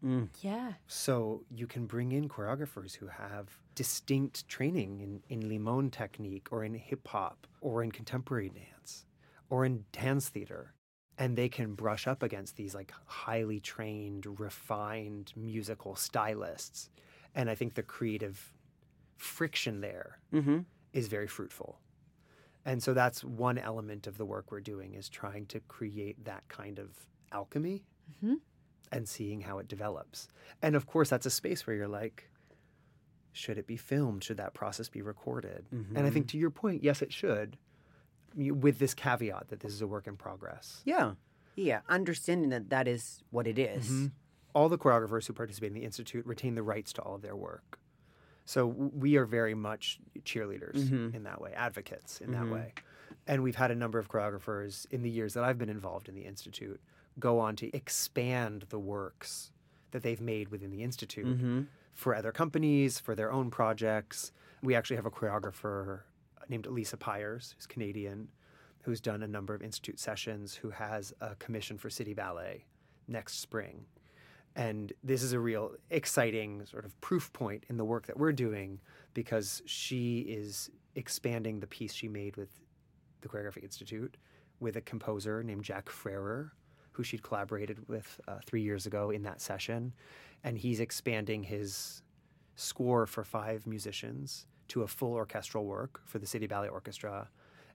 Mm. Yeah. So you can bring in choreographers who have distinct training in, in limon technique or in hip hop or in contemporary dance or in dance theater. And they can brush up against these like highly trained, refined musical stylists. And I think the creative friction there Mm-hmm. is very fruitful. And so that's one element of the work we're doing is trying to create that kind of alchemy Mhm. And seeing how it develops. And of course, that's a space where you're like, should it be filmed? Should that process be recorded? And I think to your point, yes, it should, with this caveat that this is a work in progress. Yeah. Yeah. Understanding that that is what it is. Mhm. All the choreographers who participate in the Institute retain the rights to all of their work. So we are very much cheerleaders Mhm. in that way, advocates in that Mhm. way. And we've had a number of choreographers in the years that I've been involved in the Institute go on to expand the works that they've made within the Institute Mm-hmm. for other companies, for their own projects. We actually have a choreographer named Alysa Pires, who's Canadian, who's done a number of institute sessions, who has a commission for City Ballet next spring. And this is a real exciting sort of proof point in the work that we're doing because she is expanding the piece she made with the Choreographic Institute with a composer named Jack Frerer, who she'd collaborated with uh, three years ago in that session. And he's expanding his score for five musicians to a full orchestral work for the City Ballet Orchestra.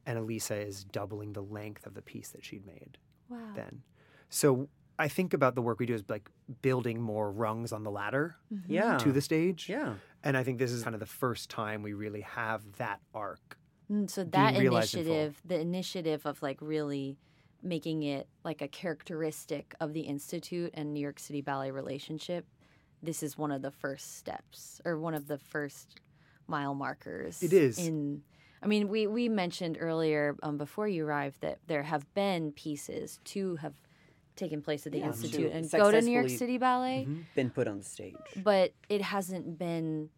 And Alysa is doubling the length of the piece that she'd made Wow. then. So I think about the work we do as like building more rungs on the ladder Mhm. Yeah. to the stage. Yeah. And I think this is kind of the first time we really have that arc. Mm, so that realized in full. initiative, the initiative of like really making it like a characteristic of the institute and New York City Ballet relationship, this is one of the first steps or one of the first mile markers. It is. in. I mean, we we mentioned earlier um, before you arrived that there have been pieces to have taken place at the Yeah, institute and go to New York City Ballet Mhm. Been put on the stage. but it hasn't been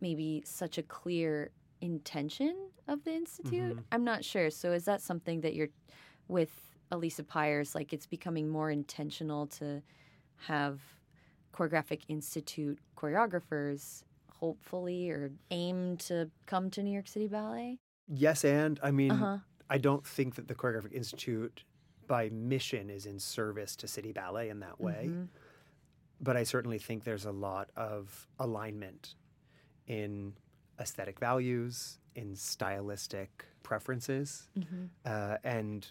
maybe such a clear intention of the institute. Mhm. I'm not sure. So is that something that you're with Alysa Pires like it's becoming more intentional to have choreographic institute choreographers hopefully or aim to come to New York City Ballet? Yes, and I mean, Uh-huh. I don't think that the Choreographic Institute by mission is in service to City Ballet in that way. Mhm. but I certainly think there's a lot of alignment in aesthetic values, in stylistic preferences, Mm-hmm. uh, and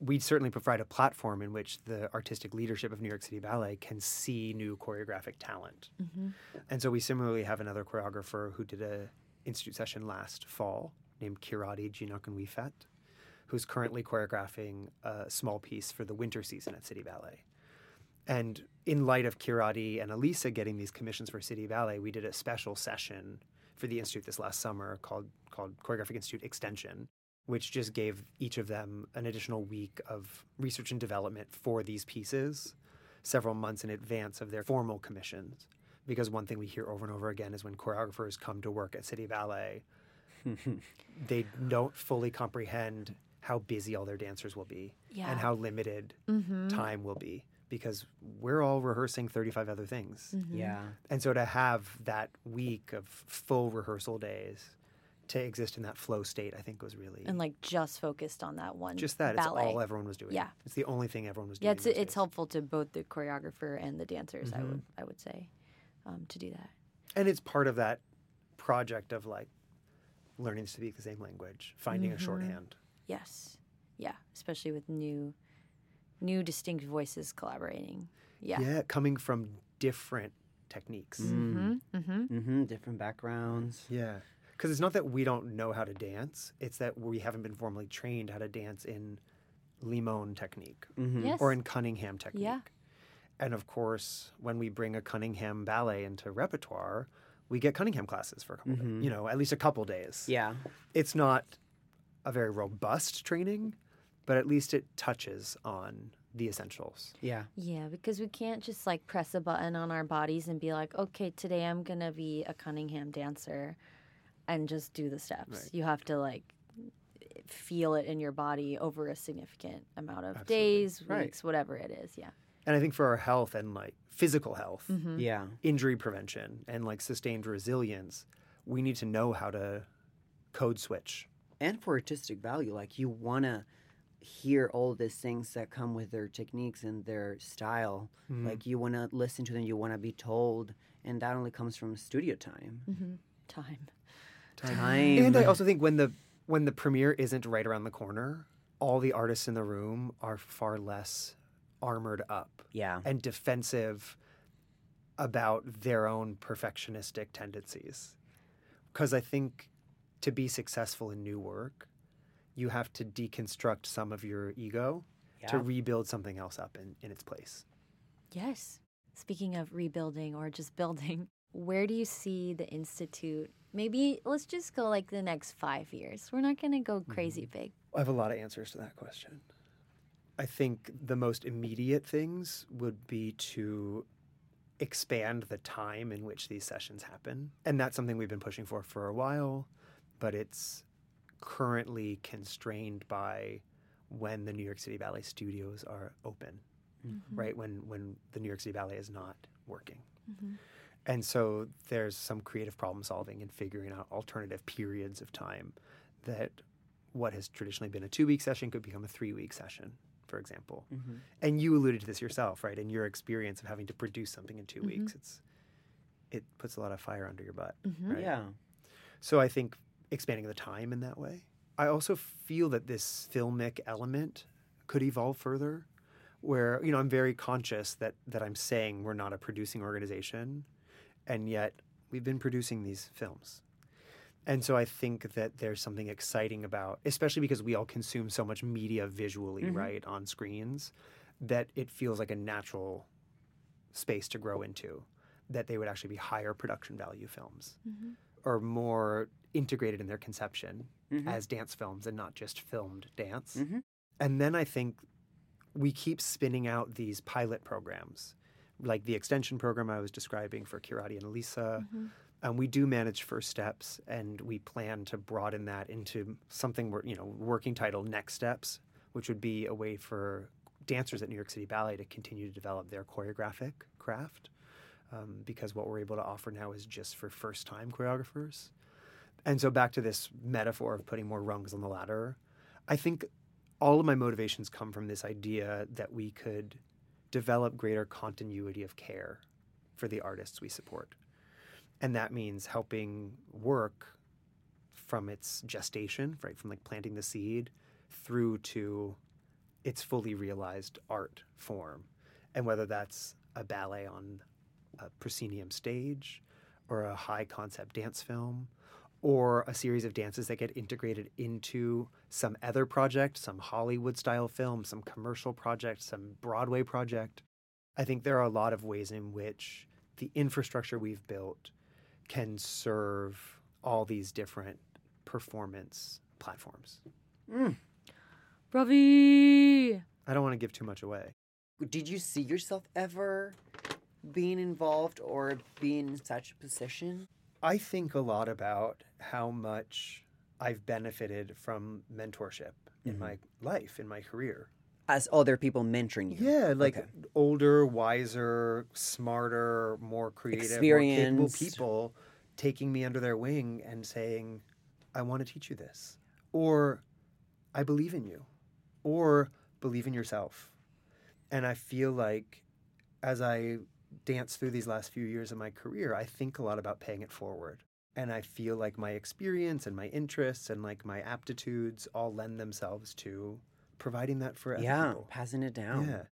we certainly provide a platform in which the artistic leadership of New York City Ballet can see new choreographic talent. Mm-hmm. And so we similarly have another choreographer who did a institute session last fall named Keerati Jinakunwiphat, who's currently choreographing a small piece for the winter season at City Ballet. And in light of Keerati and Alysa getting these commissions for City Ballet, we did a special session for the institute this last summer called called Choreographic Institute Extension, which just gave each of them an additional week of research and development for these pieces, several months in advance of their formal commissions. Because one thing we hear over and over again is when choreographers come to work at City Ballet, they don't fully comprehend how busy all their dancers will be Yeah. and how limited mm-hmm. time will be because we're all rehearsing 35 other things. Mm-hmm. Yeah. And so to have that week of full rehearsal days to exist in that flow state, I think was really And like just focused on that one. just that. ballet. It's all everyone was doing. Yeah. It's the only thing everyone was doing. yeah, it's it's days. helpful to both the choreographer and the dancers. I Mhm. would I would say um, to do that. And it's part of that project of like learning to speak the same language, finding Mhm. a shorthand. Yes, yeah, especially with new new distinct voices collaborating. Yeah. yeah, coming from different techniques. Mm-hmm. Mm-hmm. Mm-hmm. Different backgrounds. Yeah. Because it's not that we don't know how to dance, it's that we haven't been formally trained how to dance in Limon technique Mm-hmm. Yes. or in Cunningham technique. Yeah. And of course, when we bring a Cunningham ballet into repertoire, we get Cunningham classes for a couple days, Mhm. you know, at least a couple days. Yeah. It's not a very robust training, but at least it touches on the essentials. Yeah. Yeah, because we can't just like press a button on our bodies and be like, okay, today I'm gonna be a Cunningham dancer, and just do the steps. Right. You have to like feel it in your body over a significant amount of Absolutely. days, Right. weeks, whatever it is. Yeah. And I think for our health and like physical health, Mm-hmm. Yeah. injury prevention, and like sustained resilience, we need to know how to code switch. And for artistic value, like you want to hear all these things that come with their techniques and their style. Mm. Like you want to listen to them, you want to be told, and that only comes from studio time. Mm-hmm. Time. Time. And I also think when the when the premiere isn't right around the corner, all the artists in the room are far less armored up yeah. and defensive about their own perfectionistic tendencies. Because I think to be successful in new work, you have to deconstruct some of your ego to rebuild something else up in, in its place. Yes. Speaking of rebuilding or just building, where do you see the Institute? Maybe let's just go like the next five years. We're not going to go crazy big. I have a lot of answers to that question. I think the most immediate things would be to expand the time in which these sessions happen. And that's something we've been pushing for for a while, but it's currently constrained by when the New York City Ballet studios are open, Mm-hmm. right? When when the New York City Ballet is not working. Mhm. And so there's some creative problem solving and figuring out alternative periods of time that what has traditionally been a two week session could become a three week session, for example. Mm-hmm. And you alluded to this yourself, right? In your experience of having to produce something in 2 Mhm. weeks, it's it puts a lot of fire under your butt. Mhm. Right. Yeah. So I think expanding the time in that way. I also feel that this filmic element could evolve further where you know I'm very conscious that that I'm saying we're not a producing organization and yet we've been producing these films. And so I think that there's something exciting about especially because we all consume so much media visually, Mhm. right, on screens that it feels like a natural space to grow into that they would actually be higher production value films Mhm. or more integrated in their conception Mhm. as dance films and not just filmed dance. Mhm. And then I think we keep spinning out these pilot programs, like the extension program I was describing for Keerati and Alysa. Mhm. And we do manage first steps, and we plan to broaden that into something we're, you know, working title Next Steps, which would be a way for dancers at New York City Ballet to continue to develop their choreographic craft. Um, because what we're able to offer now is just for first time choreographers. And so back to this metaphor of putting more rungs on the ladder, I think all of my motivations come from this idea that we could develop greater continuity of care for the artists we support. And that means helping work from its gestation, right, from like planting the seed through to its fully realized art form. And whether that's a ballet on a proscenium stage or a high concept dance film or a series of dances that get integrated into some other project, some Hollywood style film, some commercial project, some Broadway project. I think there are a lot of ways in which the infrastructure we've built can serve all these different performance platforms. Mm. Ravi! I don't want to give too much away. Did you see yourself ever being involved or being in such a position? I think a lot about how much I've benefited from mentorship in Mhm. my life, in my career. As other people mentoring you. Yeah, like Okay. older, wiser, smarter, more creative, more capable people taking me under their wing and saying, I want to teach you this. Or I believe in you. Or believe in yourself. And I feel like as I dance through these last few years of my career, I think a lot about paying it forward. And I feel like my experience and my interests and like my aptitudes all lend themselves to providing that for other Yeah, people. passing it down. Yeah.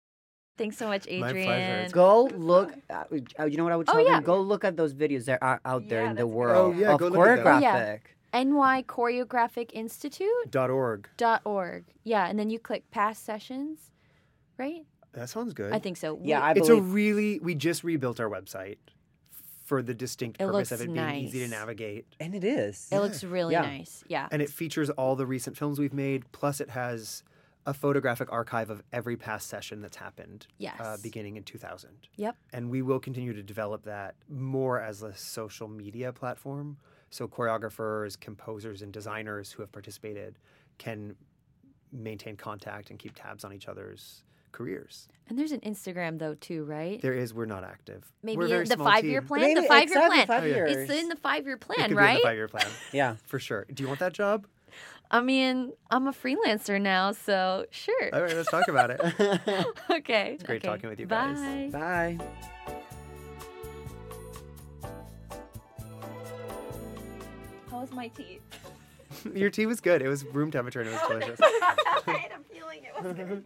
Thanks so much, My Adrian. pleasure. Go look. At, uh, you know what I would tell Oh, tell yeah. them? Go look at those videos that are out there Yeah, in the that's a good world. Oh, yeah, of go look at those. choreographic. Oh, yeah. NY Choreographic Institute Dot org. dot org. Yeah, and then you click past sessions, right? That sounds good. I think so. Yeah, We- I it's a really we just rebuilt our website for the distinct It purpose of looks it being easy to navigate. and it is. it looks really Yeah. nice. Yeah. And it features all the recent films we've made, plus it has a photographic archive of every past session that's happened Yes. uh, beginning in 2000. Yep. And we will continue to develop that more as a social media platform. So choreographers, composers, and designers who have participated can maintain contact and keep tabs on each other's careers. And there's an Instagram though too, right? There is, we're not active. Maybe we're a in very the five year plan. Maybe- the five year exactly, plan. five Oh, It's in the five year It plan, could be in right? the five-year plan yeah. for sure. Do you want that job? I mean, I'm a freelancer now, so sure. All right, let's talk about it. okay. It's great talking with you guys. Bye. Bye. How was my tea? Your tea was good. It was room temperature and it was delicious. I had a feeling it was good.